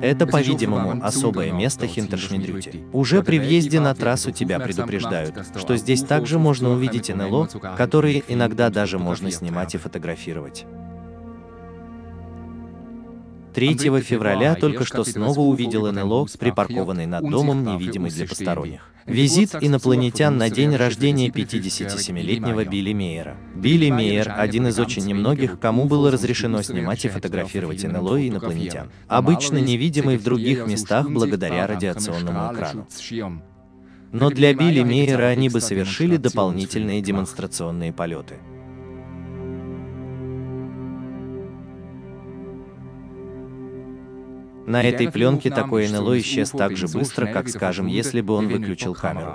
Это, по-видимому, особое место Хинтершмидрюти. Уже при въезде на трассу тебя предупреждают, что здесь также можно увидеть НЛО, которые иногда даже можно снимать и фотографировать. 3 февраля только что снова увидел НЛО, припаркованный над домом, невидимый для посторонних. Визит инопланетян на день рождения 57-летнего Билли Мейера. Билли Мейер – один из очень немногих, кому было разрешено снимать и фотографировать НЛО и инопланетян. Обычно невидимый в других местах благодаря радиационному экрану. Но для Билли Мейера они бы совершили дополнительные демонстрационные полеты. На этой пленке такой НЛО исчез так же быстро, как, скажем, если бы он выключил камеру.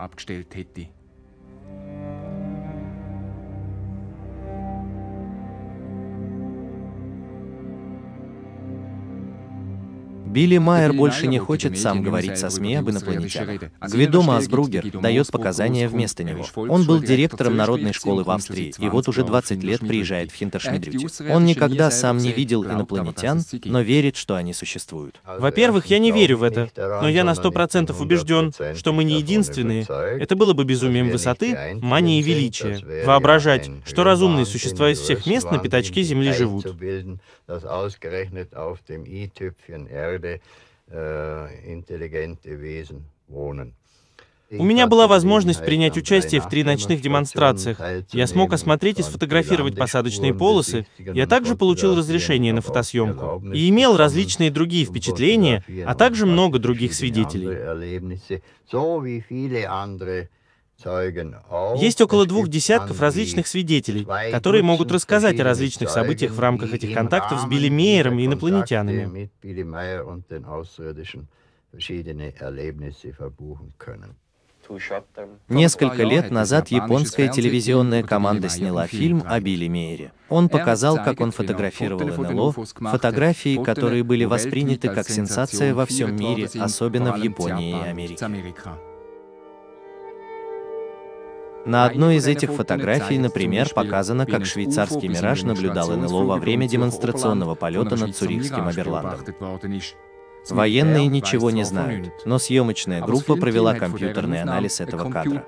Билли Майер больше не хочет сам говорить со СМИ об инопланетянах. Гвидо Масбругер дает показания вместо него. Он был директором народной школы в Австрии и вот уже 20 лет приезжает в Хинтершмидрюте. Он никогда сам не видел инопланетян, но верит, что они существуют. Во-первых, я не верю в это, но я на 100% убежден, что мы не единственные. Это было бы безумием высоты, манией величия. Воображать, что разумные существа из всех мест на пятачке Земли живут. У меня была возможность принять участие в три ночных демонстрациях. Я смог осмотреть и сфотографировать посадочные полосы. Я также получил разрешение на фотосъемку. И имел различные другие впечатления, а также много других свидетелей. Есть около двух десятков различных свидетелей, которые могут рассказать о различных событиях в рамках этих контактов с Билли Мейером и инопланетянами. Несколько лет назад японская телевизионная команда сняла фильм о Билли Мейере. Он показал, как он фотографировал НЛО, фотографии, которые были восприняты как сенсация во всем мире, особенно в Японии и Америке. На одной из этих фотографий, например, показано, как швейцарский «Мираж» наблюдал НЛО во время демонстрационного полета над Цюрихским Аберландом. Военные ничего не знают, но съемочная группа провела компьютерный анализ этого кадра.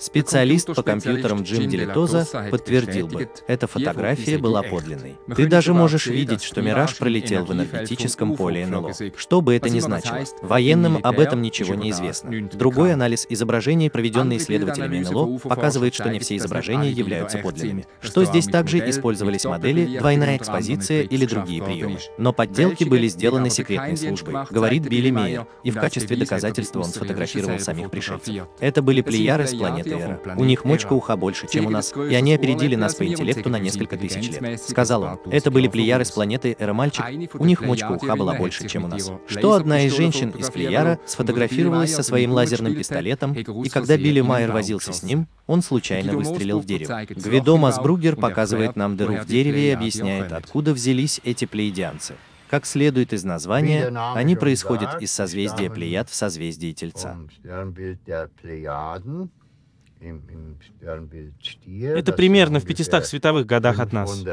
Специалист по компьютерам Джим Делитоза подтвердил бы, эта фотография была подлинной. Ты даже можешь видеть, что мираж пролетел в энергетическом поле НЛО. Что бы это ни значило, военным об этом ничего не известно. Другой анализ изображений, проведенный исследователями НЛО, показывает, что не все изображения являются подлинными. Что здесь также использовались модели, двойная экспозиция или другие приемы. Но подделки были сделаны секретной службой, говорит Билли Мейер, и в качестве доказательства он сфотографировал самих пришельцев. Это были плеяры с планеты Эра. У них мочка уха больше, чем у нас, и они опередили нас по интеллекту на несколько тысяч лет. Сказал он. Это были плеяры с планеты Эра мальчик. У них мочка уха была больше, чем у нас. Что одна из женщин из плеяра сфотографировалась со своим лазерным пистолетом, и когда Билли Майер возился с ним, он случайно выстрелил в дерево. Гвидо Масбругер показывает нам дыру в дереве и объясняет, откуда взялись эти плеядианцы. Как следует из названия, они происходят из созвездия Плеяд в созвездии Тельца. Это примерно в 500 световых годах от нас.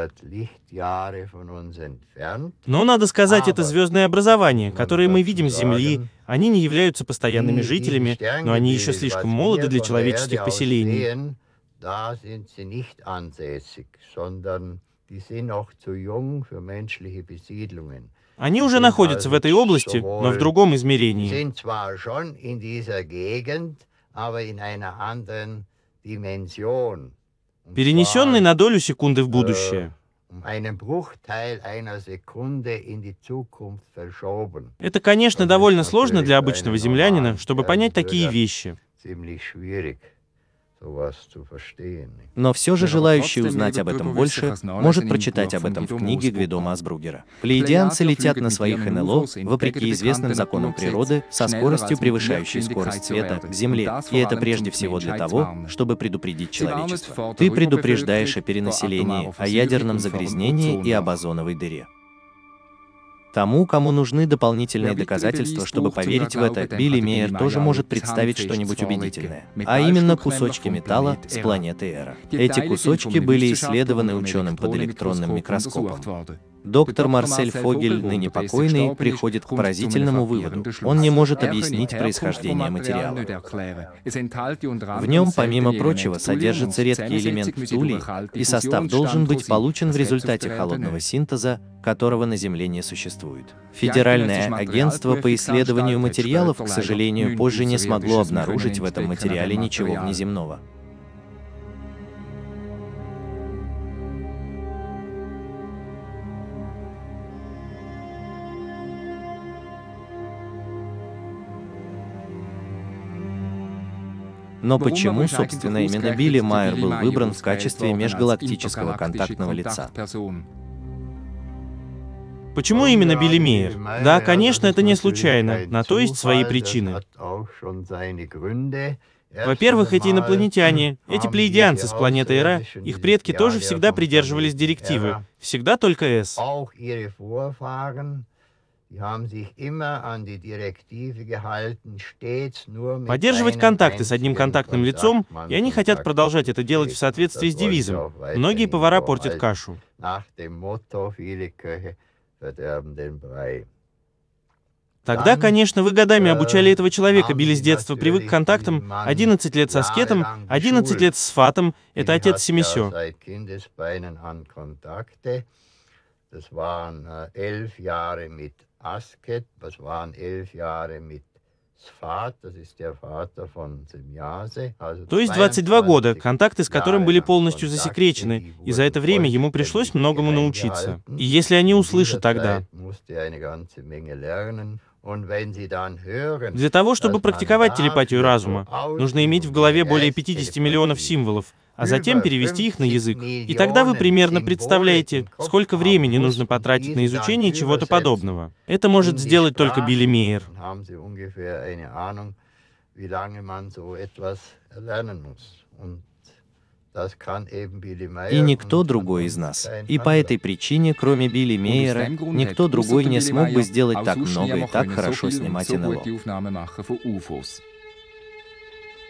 Но надо сказать, это звездное образование, которое мы видим с Земли. Они не являются постоянными жителями, но они еще слишком молоды для человеческих поселений. Они уже находятся в этой области, но в другом измерении. Перенесенный на долю секунды в будущее. Это, конечно, довольно сложно для обычного землянина, чтобы понять такие вещи. Но все же желающий узнать об этом больше может прочитать об этом в книге Гвидо Масбругера. Плеядианцы летят на своих НЛО, вопреки известным законам природы, со скоростью, превышающей скорость света, к Земле, и это прежде всего для того, чтобы предупредить человечество. Ты предупреждаешь о перенаселении, о ядерном загрязнении и об озоновой дыре. Тому, кому нужны дополнительные доказательства, чтобы поверить в это, Билли Мейер тоже может представить что-нибудь убедительное, а именно кусочки металла с планеты Эра. Эти кусочки были исследованы ученым под электронным микроскопом. Доктор Марсель Фогель, ныне покойный, приходит к поразительному выводу. Он не может объяснить происхождение материала. В нем, помимо прочего, содержится редкий элемент птулий, и состав должен быть получен в результате холодного синтеза, которого на Земле не существует. Федеральное агентство по исследованию материалов, к сожалению, позже не смогло обнаружить в этом материале ничего внеземного. Но почему, собственно, именно Билли Майер был выбран в качестве межгалактического контактного лица? Почему именно Билли Мейер? Да, конечно, это не случайно, на то есть свои причины. Во-первых, эти инопланетяне, эти плеядианцы с планеты Эра, их предки тоже всегда придерживались директивы, всегда только «С». Поддерживать контакты с одним контактным лицом, и они хотят продолжать это делать в соответствии с девизом. Многие повара портят кашу. Тогда, конечно, вы годами обучали этого человека, били с детства, привык к контактам, 11 лет со скетом, 11 лет с фатом, это отец Семисё. Das waren äh, elf Jahre mit Asket, das waren elf Jahre mit то есть 22 года, контакты с которым были полностью засекречены, и за это время ему пришлось многому научиться. И если они услышат тогда... Для того, чтобы практиковать телепатию разума, нужно иметь в голове более 50 миллионов символов, а затем перевести их на язык. И тогда вы примерно представляете, сколько времени нужно потратить на изучение чего-то подобного. Это может сделать только Билли Мейер. И никто другой из нас. И по этой причине, кроме Билли Мейера, никто другой не смог бы сделать так много и так хорошо снимать НЛО.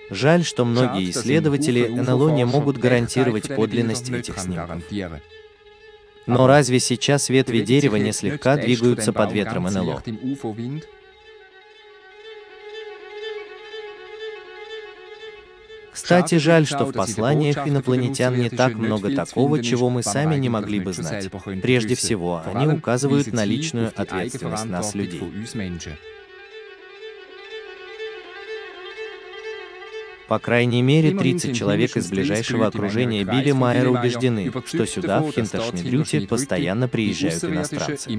Жаль, что многие исследователи НЛО не могут гарантировать подлинность этих снимков. Но разве сейчас ветви дерева не слегка двигаются под ветром НЛО? Кстати, жаль, что в посланиях инопланетян не так много такого, чего мы сами не могли бы знать. Прежде всего, они указывают на личную ответственность нас, людей. По крайней мере, 30 человек из ближайшего окружения Билли Майера убеждены, что сюда, в Хинтершмидрюте, постоянно приезжают иностранцы.